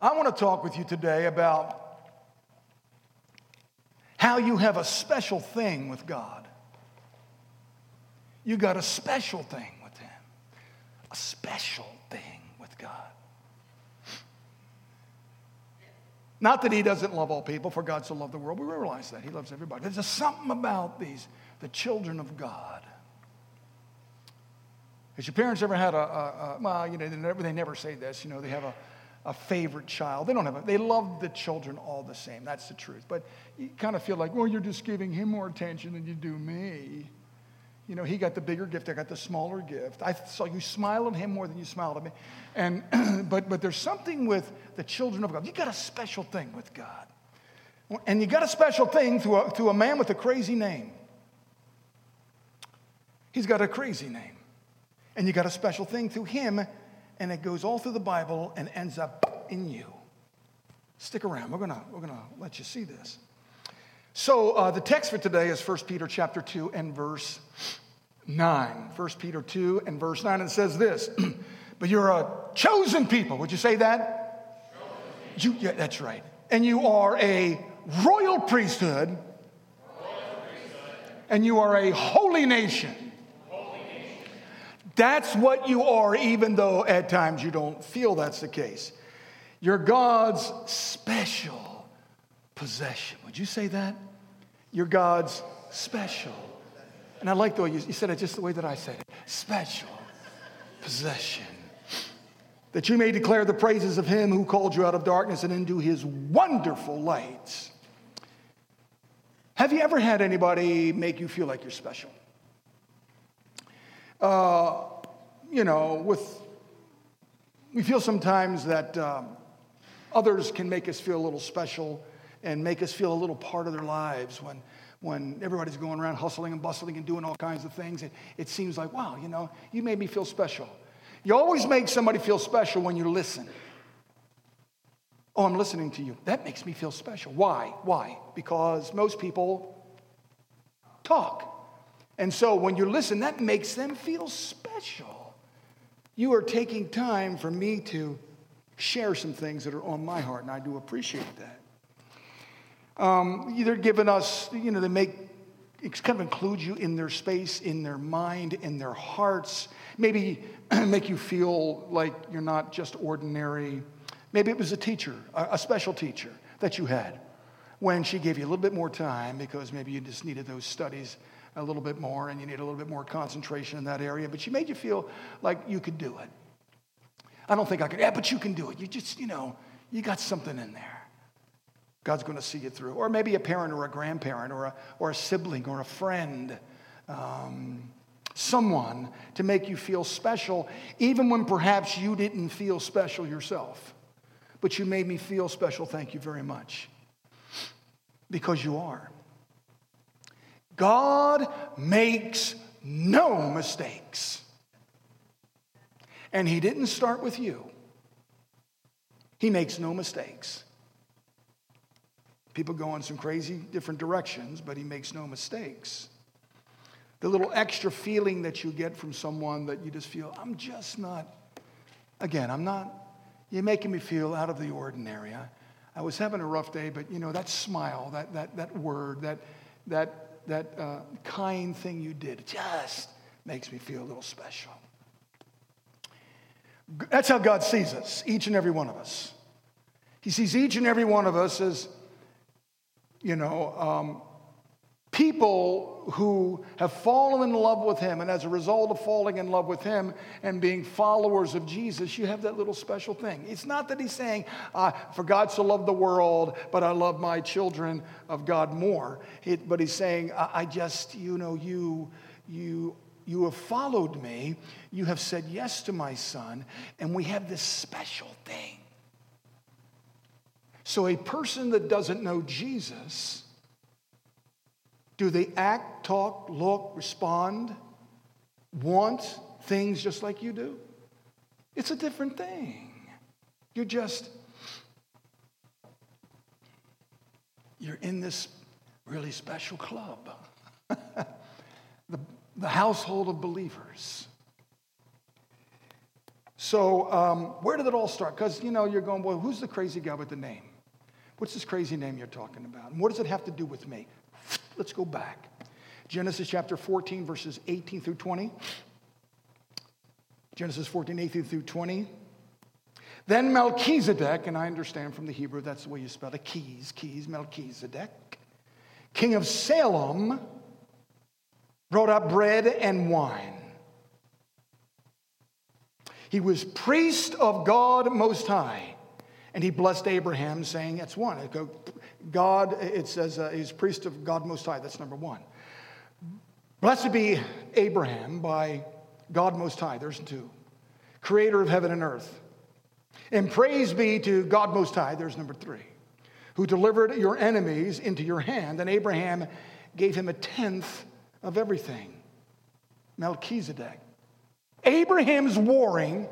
I want to talk with you today about how you have a special thing with God. You got a special thing with Him, a special thing with God. Not that He doesn't love all people, for God so loved the world. We realize that He loves everybody. There's just something about these, the children of God. Has your parents ever had a, a, a well, you know, they never, they never say this, you know, they have a, a favorite child. They don't have a, they love the children all the same. That's the truth. But you kind of feel like, well, you're just giving him more attention than you do me. You know, he got the bigger gift, I got the smaller gift. I saw you smile at him more than you smiled at me. And, but, but there's something with the children of God. You got a special thing with God. And you got a special thing through a, through a man with a crazy name. He's got a crazy name. And you got a special thing through him, and it goes all through the Bible and ends up in you. Stick around. We're gonna, we're gonna let you see this. So uh, the text for today is 1 Peter chapter 2 and verse 9. 1 Peter 2 and verse 9. And it says this, but you're a chosen people. Would you say that? You, yeah, that's right. And you are a royal priesthood, royal priesthood. and you are a holy nation that's what you are, even though at times you don't feel that's the case. You're God's special possession. Would you say that? You're God's special. And I like the way you, said it just the way that I said it special possession. That you may declare the praises of him who called you out of darkness and into his wonderful light. Have you ever had anybody make you feel like you're special? Uh, you know, with, we feel sometimes that um, others can make us feel a little special and make us feel a little part of their lives when, when everybody's going around hustling and bustling and doing all kinds of things. It, it seems like, wow, you know, you made me feel special. You always make somebody feel special when you listen. Oh, I'm listening to you. That makes me feel special. Why? Why? Because most people talk. And so when you listen, that makes them feel special. You are taking time for me to share some things that are on my heart, and I do appreciate that. Um, they're giving us, you know, they make, it kind of include you in their space, in their mind, in their hearts. Maybe make you feel like you're not just ordinary. Maybe it was a teacher, a special teacher that you had when she gave you a little bit more time because maybe you just needed those studies a little bit more and you need a little bit more concentration in that area, but she made you feel like you could do it. I don't think I could, yeah, but you can do it. You just, you know, you got something in there. God's going to see you through. Or maybe a parent or a grandparent or a, or a sibling or a friend, um, someone to make you feel special, even when perhaps you didn't feel special yourself. But you made me feel special. Thank you very much. Because you are. God makes no mistakes. And He didn't start with you, He makes no mistakes. People go in some crazy different directions, but He makes no mistakes. The little extra feeling that you get from someone that you just feel, I'm just not, again, I'm not, you're making me feel out of the ordinary. I, I was having a rough day, but you know, that smile, that, that, that word, that, that that uh, kind thing you did just makes me feel a little special. That's how God sees us, each and every one of us. He sees each and every one of us as, you know, um, people who have fallen in love with him, and as a result of falling in love with him and being followers of Jesus, you have that little special thing. It's not that he's saying, uh, For God so loved the world, but I love my children of God more. It, but he's saying, I, I just, you know, you, you, you have followed me, you have said yes to my son, and we have this special thing. So a person that doesn't know Jesus, do they act, talk, look, respond, want things just like you do? It's a different thing. You're just, you're in this really special club, the, the household of believers. So, um, where did it all start? Because, you know, you're going, well, who's the crazy guy with the name? What's this crazy name you're talking about? And what does it have to do with me? Let's go back. Genesis chapter 14, verses 18 through 20. Genesis 14, 18 through 20. Then Melchizedek, and I understand from the Hebrew that's the way you spell it, keys, keys, Melchizedek, king of Salem, brought up bread and wine. He was priest of God Most High. And he blessed Abraham, saying, That's one. God, it says, uh, he's priest of God Most High. That's number one. Blessed be Abraham by God Most High. There's two. Creator of heaven and earth. And praise be to God Most High. There's number three. Who delivered your enemies into your hand. And Abraham gave him a tenth of everything. Melchizedek. Abraham's warring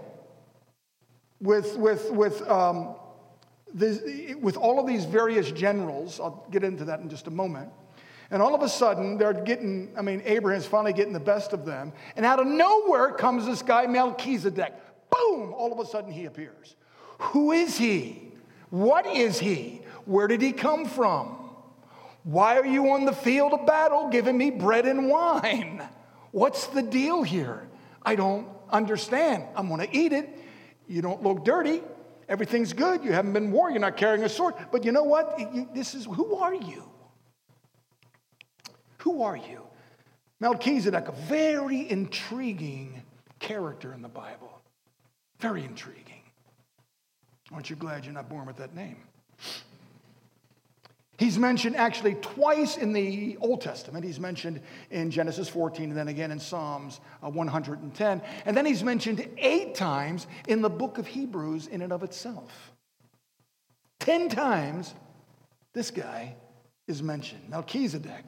with, with, with, um, this, with all of these various generals. I'll get into that in just a moment. And all of a sudden, they're getting, I mean, Abraham's finally getting the best of them. And out of nowhere comes this guy, Melchizedek. Boom! All of a sudden, he appears. Who is he? What is he? Where did he come from? Why are you on the field of battle giving me bread and wine? What's the deal here? I don't understand. I'm going to eat it. You don't look dirty. Everything's good. You haven't been war. You're not carrying a sword. But you know what? You, this is who are you? Who are you? Melchizedek, a very intriguing character in the Bible. Very intriguing. Aren't you glad you're not born with that name? He's mentioned actually twice in the Old Testament. He's mentioned in Genesis 14 and then again in Psalms uh, 110. And then he's mentioned eight times in the book of Hebrews in and of itself. Ten times this guy is mentioned. Melchizedek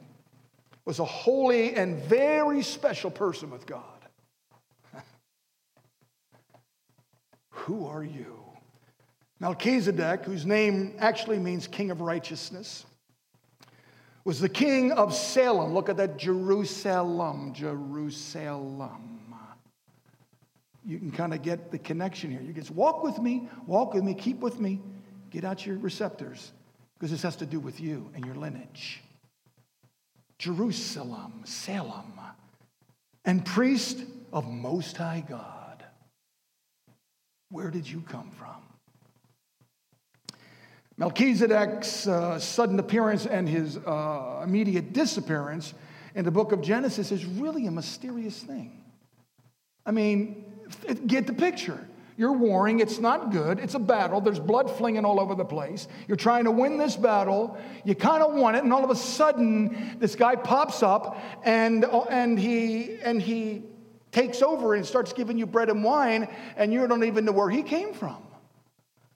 was a holy and very special person with God. Who are you? Melchizedek, whose name actually means king of righteousness, was the king of Salem. Look at that Jerusalem, Jerusalem. You can kind of get the connection here. You can walk with me, walk with me, keep with me, get out your receptors, because this has to do with you and your lineage. Jerusalem, Salem, and priest of Most High God. Where did you come from? Melchizedek's uh, sudden appearance and his uh, immediate disappearance in the book of Genesis is really a mysterious thing. I mean, get the picture. You're warring, it's not good, it's a battle, there's blood flinging all over the place. You're trying to win this battle, you kind of want it, and all of a sudden, this guy pops up and, and, he, and he takes over and starts giving you bread and wine, and you don't even know where he came from.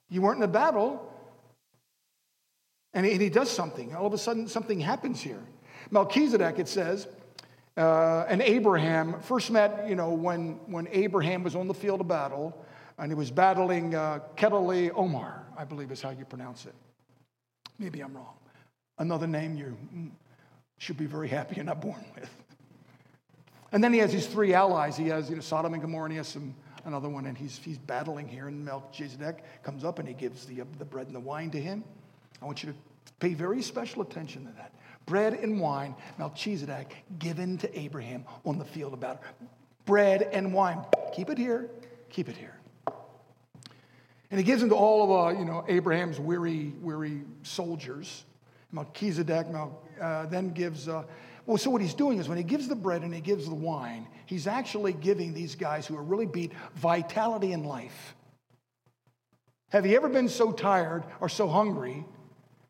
You weren't in the battle, and he, and he does something. All of a sudden, something happens here. Melchizedek, it says, uh, and Abraham first met, you know, when, when Abraham was on the field of battle and he was battling uh, Omar, I believe is how you pronounce it. Maybe I'm wrong. Another name you should be very happy you're not born with. And then he has these three allies. He has, you know, Sodom and Gomorrah, and he has some, another one, and he's, he's battling here. And Melchizedek comes up and he gives the, the bread and the wine to him. I want you to pay very special attention to that. Bread and wine, Melchizedek given to Abraham on the field of battle. Bread and wine. Keep it here. Keep it here. And he gives them to all of uh, you know Abraham's weary, weary soldiers. Melchizedek uh, then gives. Uh, well, so what he's doing is when he gives the bread and he gives the wine, he's actually giving these guys who are really beat vitality in life. Have you ever been so tired or so hungry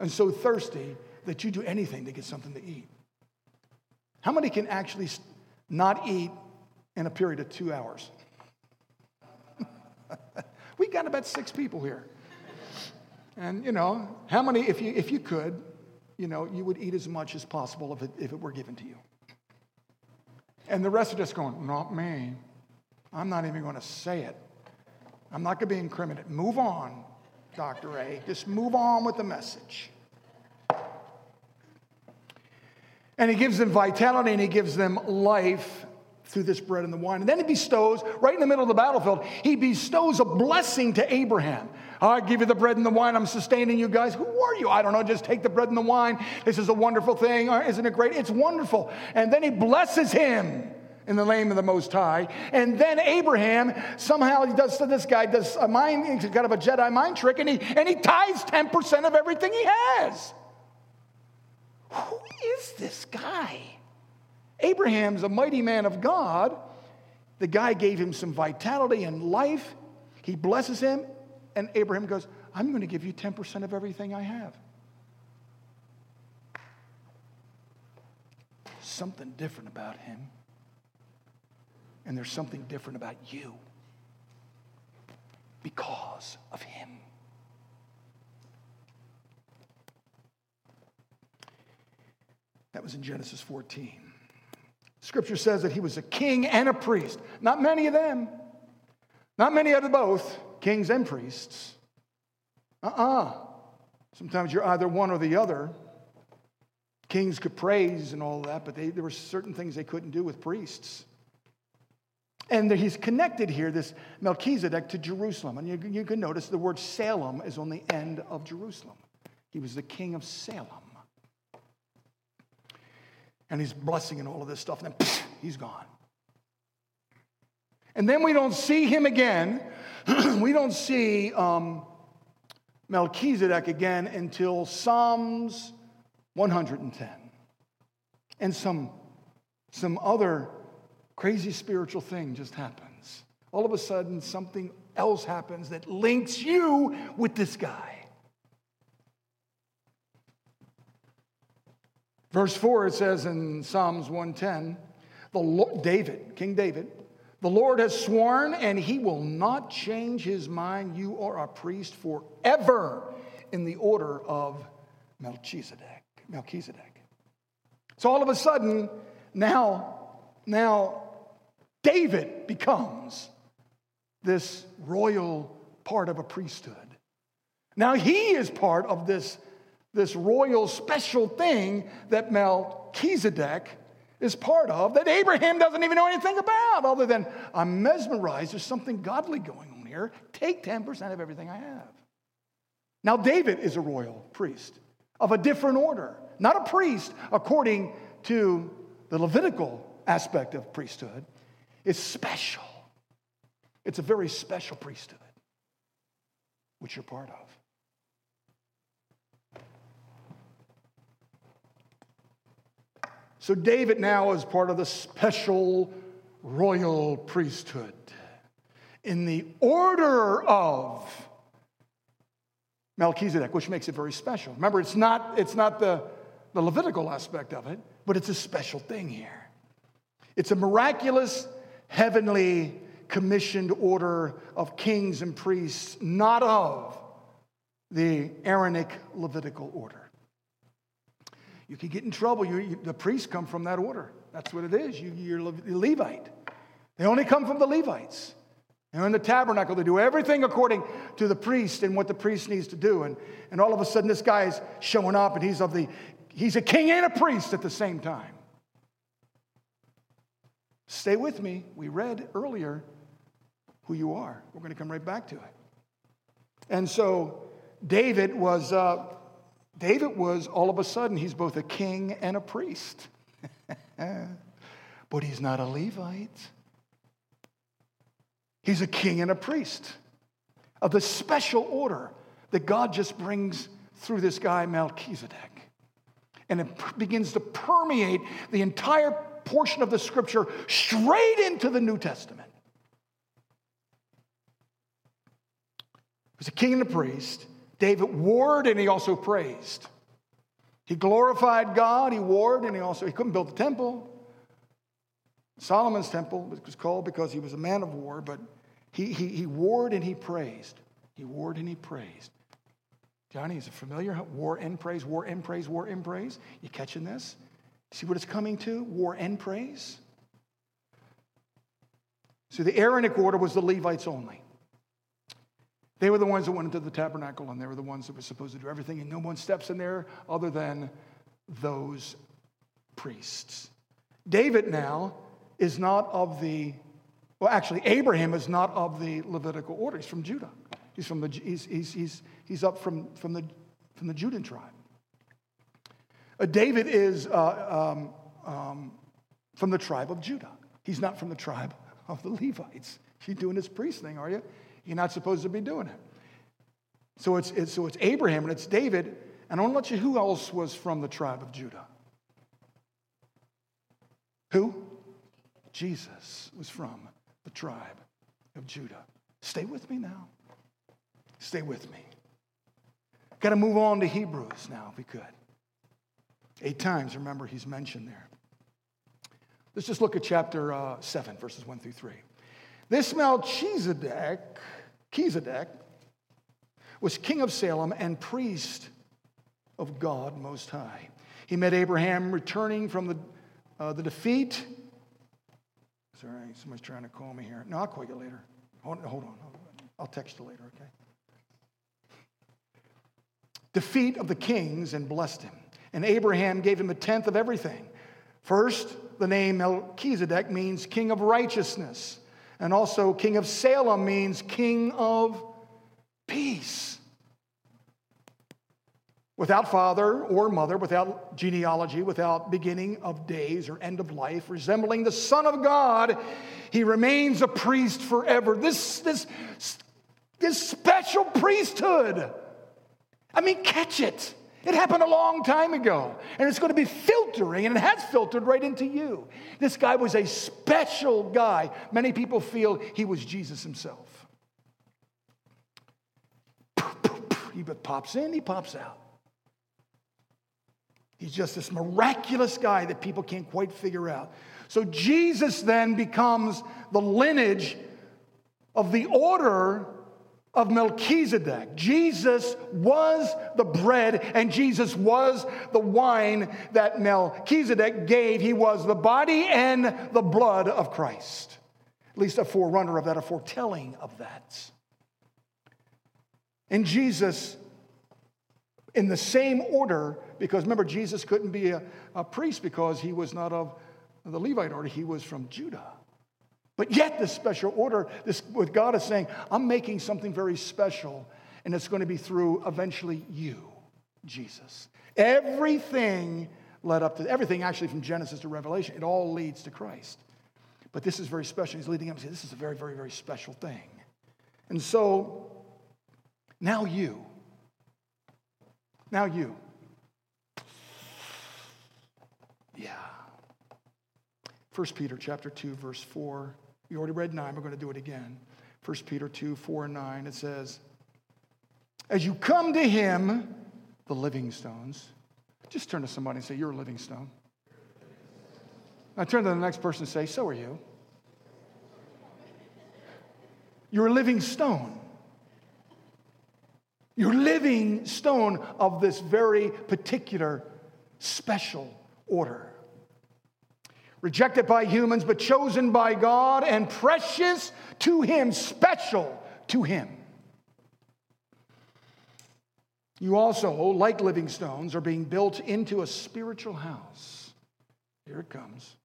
and so thirsty that you do anything to get something to eat. How many can actually not eat in a period of two hours? we got about six people here. And, you know, how many, if you, if you could, you know, you would eat as much as possible if it, if it were given to you? And the rest are just going, not me. I'm not even going to say it. I'm not going to be incriminated. Move on, Dr. A. Just move on with the message. And he gives them vitality and he gives them life through this bread and the wine. And then he bestows, right in the middle of the battlefield, he bestows a blessing to Abraham. I give you the bread and the wine. I'm sustaining you guys. Who are you? I don't know. Just take the bread and the wine. This is a wonderful thing. Isn't it great? It's wonderful. And then he blesses him in the name of the Most High. And then Abraham somehow he does to this guy does a mind kind of a Jedi mind trick, and he and he tithes ten percent of everything he has. Who is this guy? Abraham's a mighty man of God. The guy gave him some vitality and life. He blesses him, and Abraham goes, I'm going to give you 10% of everything I have. Something different about him. And there's something different about you because of him. That was in Genesis 14. Scripture says that he was a king and a priest. Not many of them. Not many of them both, kings and priests. Uh uh-uh. uh Sometimes you're either one or the other. Kings could praise and all that, but they, there were certain things they couldn't do with priests. And he's connected here, this Melchizedek, to Jerusalem. And you, you can notice the word Salem is on the end of Jerusalem. He was the king of Salem. And he's blessing and all of this stuff, and then he's gone. And then we don't see him again. we don't see um, Melchizedek again until Psalms 110. And some, some other crazy spiritual thing just happens. All of a sudden, something else happens that links you with this guy. Verse 4, it says in Psalms 110, the Lord, David, King David, the Lord has sworn and he will not change his mind. You are a priest forever in the order of Melchizedek. Melchizedek. So all of a sudden, now, now David becomes this royal part of a priesthood. Now he is part of this, this royal special thing that Melchizedek is part of that Abraham doesn't even know anything about, other than I'm mesmerized. There's something godly going on here. Take 10% of everything I have. Now, David is a royal priest of a different order, not a priest according to the Levitical aspect of priesthood, It's special. It's a very special priesthood, which you're part of. So David now is part of the special royal priesthood in the order of Melchizedek, which makes it very special. Remember, it's not, it's not the, the Levitical aspect of it, but it's a special thing here. It's a miraculous heavenly commissioned order of kings and priests, not of the Aaronic Levitical order. You can get in trouble. You, you, the priests come from that order. That's what it is. You, you're a Levite. They only come from the Levites. And in the tabernacle, they do everything according to the priest and what the priest needs to do. And, and all of a sudden, this guy is showing up, and he's of the he's a king and a priest at the same time. Stay with me. We read earlier who you are. We're going to come right back to it. And so David was, uh, David was all of a sudden, he's both a king and a priest. but he's not a Levite. He's a king and a priest of the special order that God just brings through this guy, Melchizedek. And it begins to permeate the entire portion of the scripture straight into the New Testament. He was a king and a priest. David warred and he also praised. He glorified God, he warred, and he also he couldn't build the temple. Solomon's temple was called because he was a man of war, but he, he, he warred and he praised. He warred and he praised. Johnny, is it familiar? War and praise, war and praise, war and praise. You catching this? See what it's coming to? War and praise. So the Aaronic order was the Levites only. They were the ones that went into the tabernacle, and they were the ones that were supposed to do everything, and no one steps in there other than those priests. David now is not of the, well, actually, Abraham is not of the Levitical order. He's from Judah. He's, from the, he's, he's, he's, he's up from, from, the, from the Judan tribe. Uh, David is uh, um, um, from the tribe of Judah. He's not from the tribe of the Levites. You're doing this priest thing, are you? You're not supposed to be doing it. So it's, it's, so it's Abraham and it's David. And I want to let you who else was from the tribe of Judah? Who? Jesus was from the tribe of Judah. Stay with me now. Stay with me. Got to move on to Hebrews now, if we could. Eight times, remember, he's mentioned there. Let's just look at chapter uh, 7, verses 1 through 3. This Melchizedek, was king of Salem and priest of God Most High. He met Abraham returning from the, uh, the defeat. Sorry, somebody's trying to call me here. No, I'll call you later. Hold, hold on. I'll text you later, okay? Defeat of the kings and blessed him. And Abraham gave him a tenth of everything. First, the name Melchizedek means king of righteousness. And also, king of Salem means king of peace. Without father or mother, without genealogy, without beginning of days or end of life, resembling the Son of God, he remains a priest forever. This, this, this special priesthood. I mean, catch it. It happened a long time ago, and it's going to be filtering, and it has filtered right into you. This guy was a special guy. Many people feel he was Jesus himself. He pops in, he pops out. He's just this miraculous guy that people can't quite figure out. So Jesus then becomes the lineage of the order of Melchizedek. Jesus was the bread and Jesus was the wine that Melchizedek gave. He was the body and the blood of Christ. At least a forerunner of that, a foretelling of that. And Jesus, in the same order, because remember, Jesus couldn't be a, a priest because he was not of the Levite order, he was from Judah. But yet, this special order, this what God is saying, I'm making something very special, and it's going to be through eventually you, Jesus. Everything led up to everything actually from Genesis to Revelation, it all leads to Christ. But this is very special. He's leading up to this is a very, very, very special thing. And so now you. Now you. Yeah. 1 Peter chapter 2, verse 4 we already read 9, we're going to do it again. 1 Peter 2 4 and 9, it says, As you come to him, the living stones, just turn to somebody and say, You're a living stone. Now turn to the next person and say, So are you. You're a living stone. You're living stone of this very particular special order rejected by humans, but chosen by God and precious to Him, special to Him. You also, like living stones, are being built into a spiritual house. Here it comes.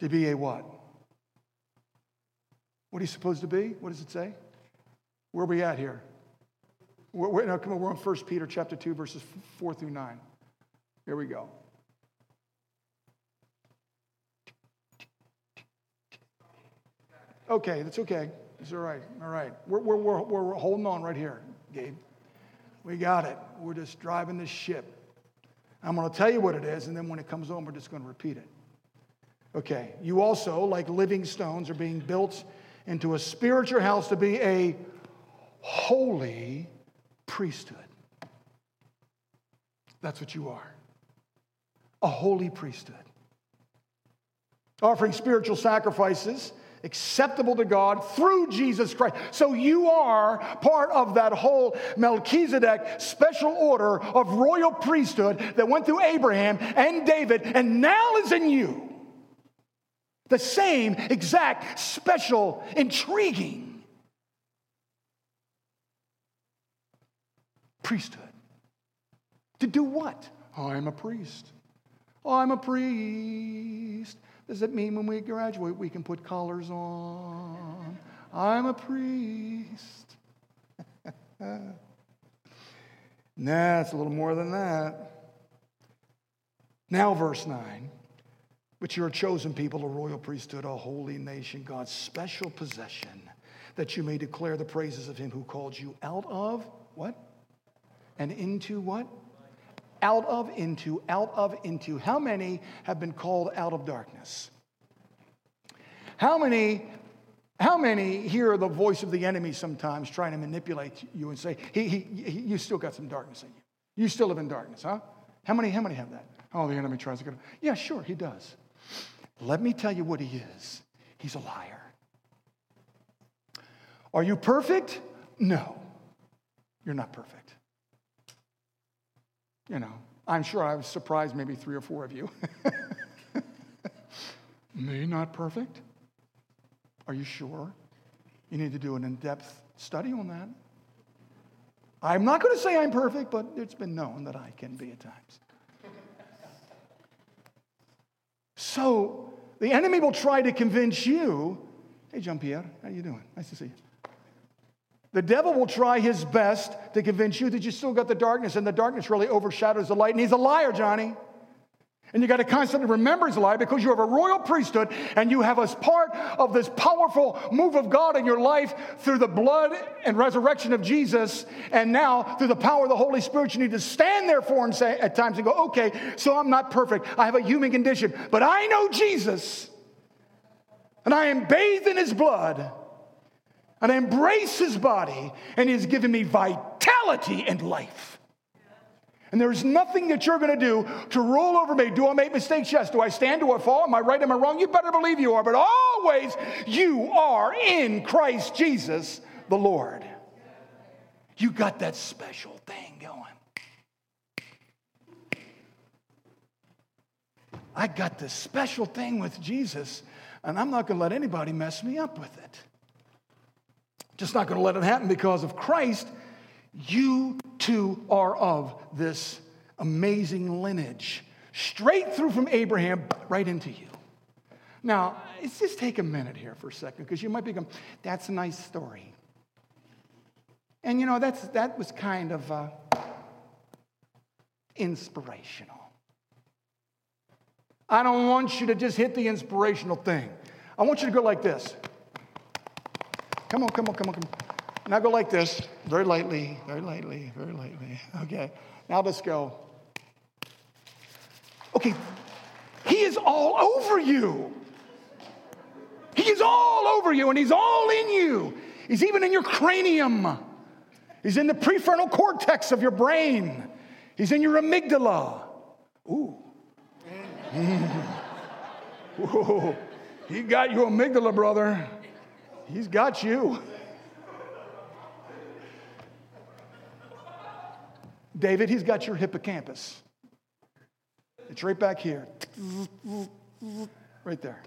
To be a what? What are you supposed to be? What does it say? Where are we at here? We're, we're, no, come on, we're on 1 Peter chapter 2, verses 4 through 9. Here we go. Okay, that's okay. It's all right. All right. We're, we're, we're, we're holding on right here, Gabe. We got it. We're just driving this ship. I'm going to tell you what it is, and then when it comes on, we're just going to repeat it. Okay. You also, like living stones, are being built into a spiritual house to be a holy priesthood. That's what you are a holy priesthood. Offering spiritual sacrifices acceptable to God through Jesus Christ. So you are part of that whole Melchizedek special order of royal priesthood that went through Abraham and David and now is in you. The same exact special, intriguing priesthood. To do what? I'm a priest. I'm a priest. Does it mean when we graduate we can put collars on? I'm a priest. nah, it's a little more than that. Now, verse 9. But you're a chosen people, a royal priesthood, a holy nation, God's special possession, that you may declare the praises of him who called you out of what? And into what? Out of, into, out of, into. How many have been called out of darkness? How many, how many hear the voice of the enemy sometimes trying to manipulate you and say, he, he, he, you still got some darkness in you. You still live in darkness, huh? How many, how many have that? Oh, the enemy tries to get. Yeah, sure, he does. Let me tell you what he is. He's a liar. Are you perfect? No. You're not perfect. You know, I'm sure I was surprised maybe three or four of you. Me not perfect? Are you sure? You need to do an in depth study on that. I'm not going to say I'm perfect, but it's been known that I can be at times. So the enemy will try to convince you. Hey, Jean Pierre, how are you doing? Nice to see you. The devil will try his best to convince you that you still got the darkness, and the darkness really overshadows the light. And he's a liar, Johnny. And you got to constantly remember his lie because you have a royal priesthood and you have as part of this powerful move of God in your life through the blood and resurrection of Jesus. And now through the power of the Holy Spirit, you need to stand there for him say at times and go, okay, so I'm not perfect. I have a human condition, but I know Jesus and I am bathed in his blood and I embrace his body and he's given me vitality and life. And there's nothing that you're going to do to rule over me. Do I make mistakes? Yes. Do I stand? Do I fall? Am I right? Am I wrong? You better believe you are. But always you are in Christ Jesus the Lord. You got that special thing going. I got this special thing with Jesus, and I'm not going to let anybody mess me up with it. Just not going to let it happen because of Christ you too are of this amazing lineage, straight through from Abraham right into you. Now, let's just take a minute here for a second because you might be going, that's a nice story. And you know, that's, that was kind of uh, inspirational. I don't want you to just hit the inspirational thing. I want you to go like this. Come on, come on, come on, come on. Now go like this, very lightly, very lightly, very lightly. Okay, now let's go. Okay, He is all over you. He is all over you and He's all in you. He's even in your cranium. He's in the prefrontal cortex of your brain. He's in your amygdala. Ooh. Ooh. He got you amygdala, brother. He's got you. David, he's got your hippocampus. It's right back here. Right there.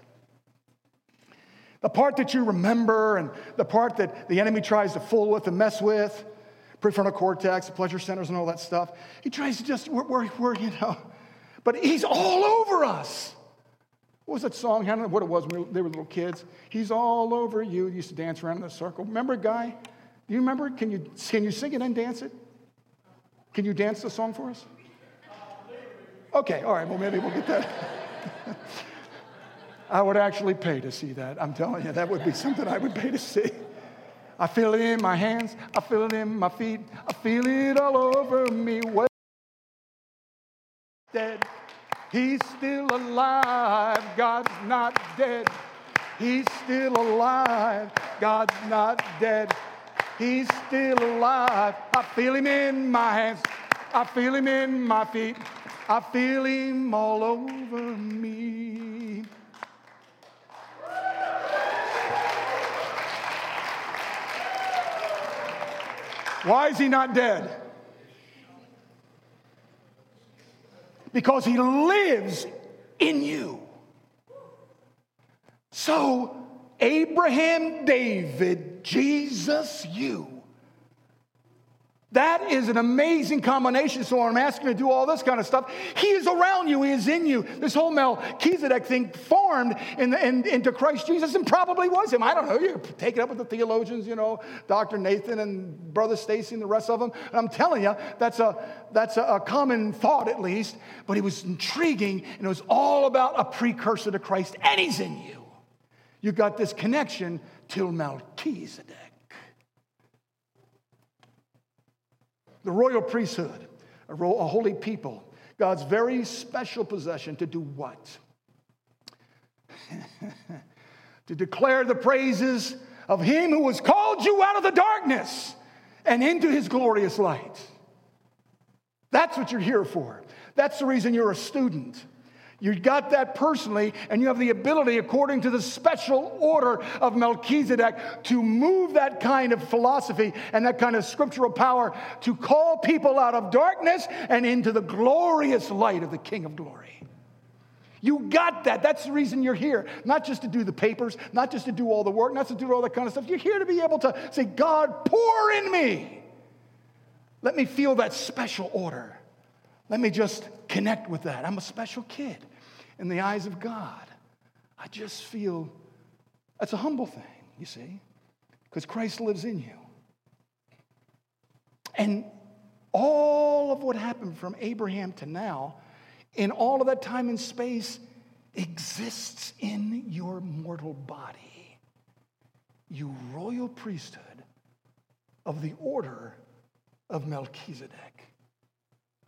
The part that you remember and the part that the enemy tries to fool with and mess with, prefrontal cortex, the pleasure centers, and all that stuff. He tries to just, we're, we're, we're, you know, but he's all over us. What was that song? I don't know what it was when they were little kids. He's all over you. He used to dance around in a circle. Remember guy? Do you remember? Can you, can you sing it and dance it? Can you dance the song for us? Okay, all right, well, maybe we'll get that. I would actually pay to see that. I'm telling you, that would be something I would pay to see. I feel it in my hands, I feel it in my feet, I feel it all over me. Dead. He's still alive. God's not dead. He's still alive. God's not dead. He's still alive. I feel him in my hands. I feel him in my feet. I feel him all over me. Why is he not dead? Because he lives in you. So Abraham, David, Jesus, you That is an amazing combination. So I'm asking to do all this kind of stuff. He is around you. He is in you. This whole Melchizedek thing formed in the, in, into Christ Jesus and probably was him. I don't know. You take it up with the theologians, you know, Dr. Nathan and Brother Stacy and the rest of them. And I'm telling you, that's a that's a, a common thought at least. But it was intriguing, and it was all about a precursor to Christ, and He's in you. You got this connection to Melchizedek. The royal priesthood, a, ro- a holy people, God's very special possession to do what? to declare the praises of him who has called you out of the darkness and into his glorious light. That's what you're here for. That's the reason you're a student. You got that personally, and you have the ability, according to the special order of Melchizedek, to move that kind of philosophy and that kind of scriptural power to call people out of darkness and into the glorious light of the King of glory. You got that. That's the reason you're here. Not just to do the papers, not just to do all the work, not to do all that kind of stuff. You're here to be able to say, God, pour in me. Let me feel that special order. Let me just connect with that. I'm a special kid in the eyes of God. I just feel that's a humble thing, you see, because Christ lives in you. And all of what happened from Abraham to now, in all of that time and space, exists in your mortal body. You royal priesthood of the order of Melchizedek.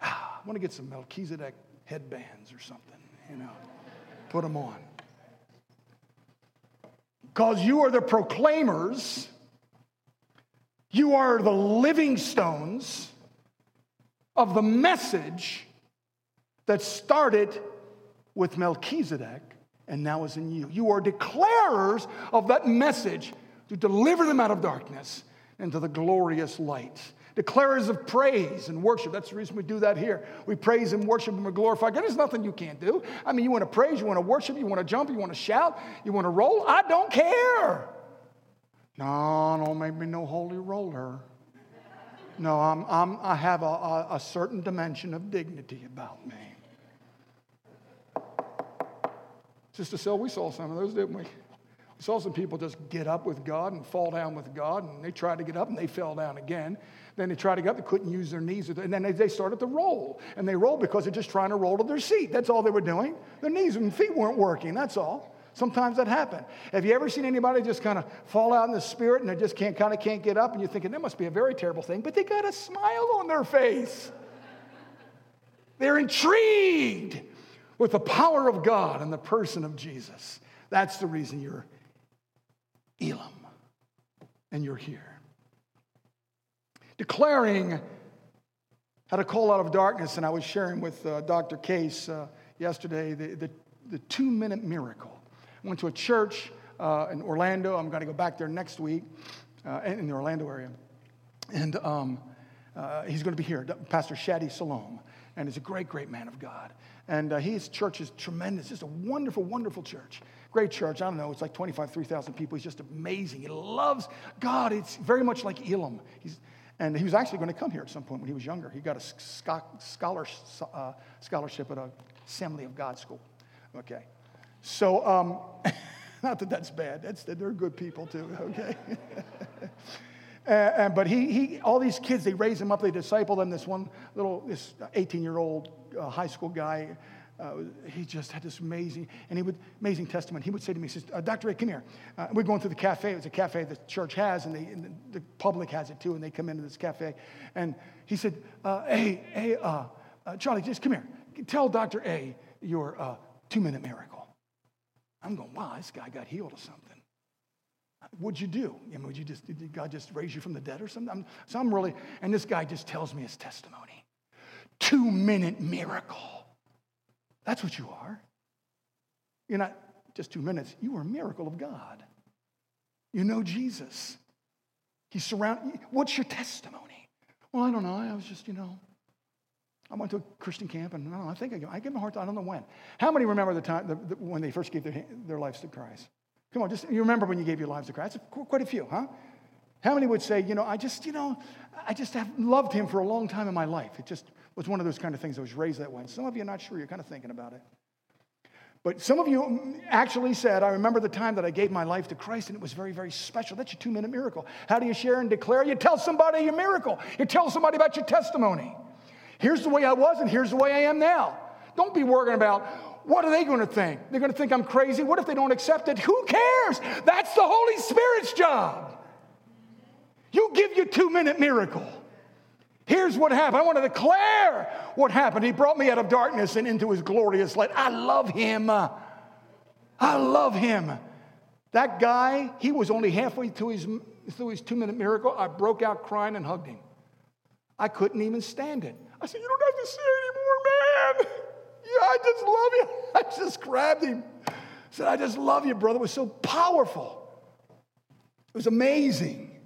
Ah, I want to get some Melchizedek headbands or something, you know, put them on. Because you are the proclaimers, you are the living stones of the message that started with Melchizedek and now is in you. You are declarers of that message to deliver them out of darkness into the glorious light declarers of praise and worship. That's the reason we do that here. We praise and worship and we glorify God. There's nothing you can't do. I mean, you want to praise, you want to worship, you want to jump, you want to shout, you want to roll. I don't care. No, don't make me no holy roller. No, I'm, I'm, I have a, a, a certain dimension of dignity about me. Sister Sil, we saw some of those, didn't we? We saw some people just get up with God and fall down with God, and they tried to get up and they fell down again. Then they tried to get up, they couldn't use their knees. And then they started to roll. And they rolled because they're just trying to roll to their seat. That's all they were doing. Their knees and feet weren't working. That's all. Sometimes that happens. Have you ever seen anybody just kind of fall out in the spirit and they just can't kind of can't get up? And you're thinking that must be a very terrible thing, but they got a smile on their face. They're intrigued with the power of God and the person of Jesus. That's the reason you're Elim and you're here declaring how to call out of darkness. And I was sharing with uh, Dr. Case uh, yesterday the, the, the, two minute miracle. I went to a church uh, in Orlando. I'm going to go back there next week uh, in the Orlando area. And um, uh, he's going to be here, Pastor Shadi Salom. And he's a great, great man of God. And uh, his church is tremendous. It's a wonderful, wonderful church. Great church. I don't know. It's like 25, 3,000 people. He's just amazing. He loves God. It's very much like Elim. He's, and he was actually going to come here at some point when he was younger. He got a scholar, uh, scholarship at a Assembly of God school. Okay. So, um, not that that's bad. That's, they're good people too, okay? and, but he, he, all these kids, they raise him up, they disciple them. This one little, this 18 year old uh, high school guy, uh, he just had this amazing, and he would, amazing testimony. He would say to me, he says, uh, Dr. Ray, come here. Uh, we're going through the cafe. It's a cafe the church has, and, they, and the, public has it too, and they come into this cafe. And he said, uh, hey, hey, uh, uh, Charlie, just come here. Tell Dr. A your two-minute miracle. I'm going, wow, this guy got healed of something. What'd you do? I mean, would you just, did God just raise you from the dead or something? I'm, so I'm really, and this guy just tells me his testimony. Two minute miracle. That's what you are. You're not just two minutes, you are a miracle of God. You know Jesus. He's surrounded. What's your testimony? Well, I don't know. I was just, you know, I went to a Christian camp, and I, know, I think I, I gave him a. I don't know when. How many remember the time the, the, when they first gave their, their lives to Christ? Come on, just you remember when you gave your lives to Christ? Quite a few, huh? How many would say, you know, I just, you know, I just have loved him for a long time in my life. It just was one of those kind of things. I was raised that way. And Some of you are not sure. You're kind of thinking about it. But some of you actually said, I remember the time that I gave my life to Christ and it was very, very special. That's your two minute miracle. How do you share and declare? You tell somebody your miracle, you tell somebody about your testimony. Here's the way I was and here's the way I am now. Don't be worrying about what are they going to think? They're going to think I'm crazy. What if they don't accept it? Who cares? That's the Holy Spirit's job. You give your two minute miracle. Here's what happened. I want to declare what happened. He brought me out of darkness and into his glorious light. I love him. I love him. That guy, he was only halfway through his, through his two minute miracle. I broke out crying and hugged him. I couldn't even stand it. I said, You don't have to say anymore, man. Yeah, I just love you. I just grabbed him. I said, I just love you, brother. It was so powerful. It was amazing.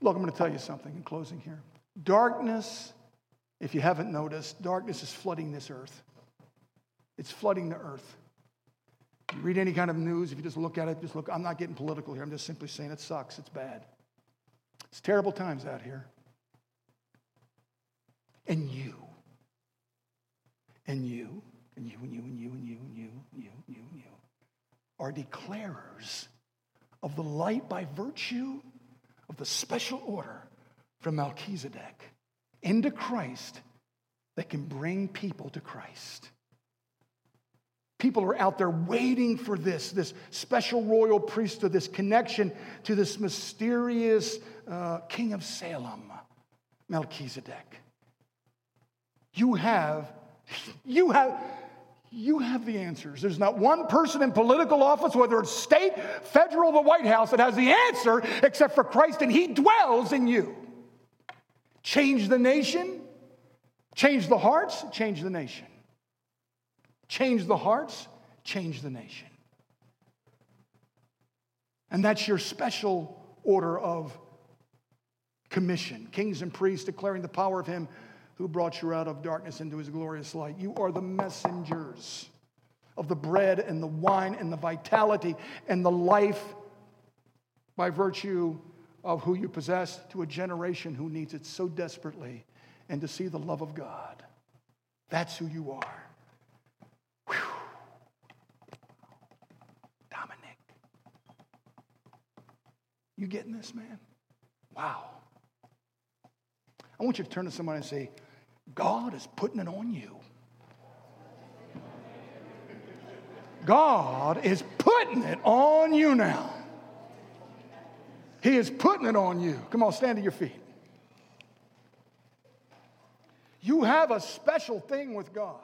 Look, I'm going to tell you something in closing here. Darkness, if you haven't noticed, darkness is flooding this earth. It's flooding the earth. You read any kind of news, if you just look at it, just look, I'm not getting political here. I'm just simply saying it sucks. It's bad. It's terrible times out here. And you, and you, and you, and you, and you, and you, and you, and you, and you, and you are declarers of the light by virtue of the special order from Melchizedek into Christ that can bring people to Christ. People are out there waiting for this, this special royal priesthood, this connection to this mysterious uh, king of Salem, Melchizedek. You have, you have, you have the answers. There's not one person in political office, whether it's state, federal, the White House, that has the answer except for Christ, and He dwells in you. Change the nation, change the hearts, change the nation. Change the hearts, change the nation. And that's your special order of commission. Kings and priests declaring the power of Him who brought you out of darkness into His glorious light. You are the messengers of the bread and the wine and the vitality and the life by virtue of who you possess to a generation who needs it so desperately and to see the love of God. That's who you are. Whew. Dominic. You getting this, man? Wow. I want you to turn to somebody and say, God is putting it on you. God is putting it on you now. He is putting it on you. Come on, stand to your feet. You have a special thing with God.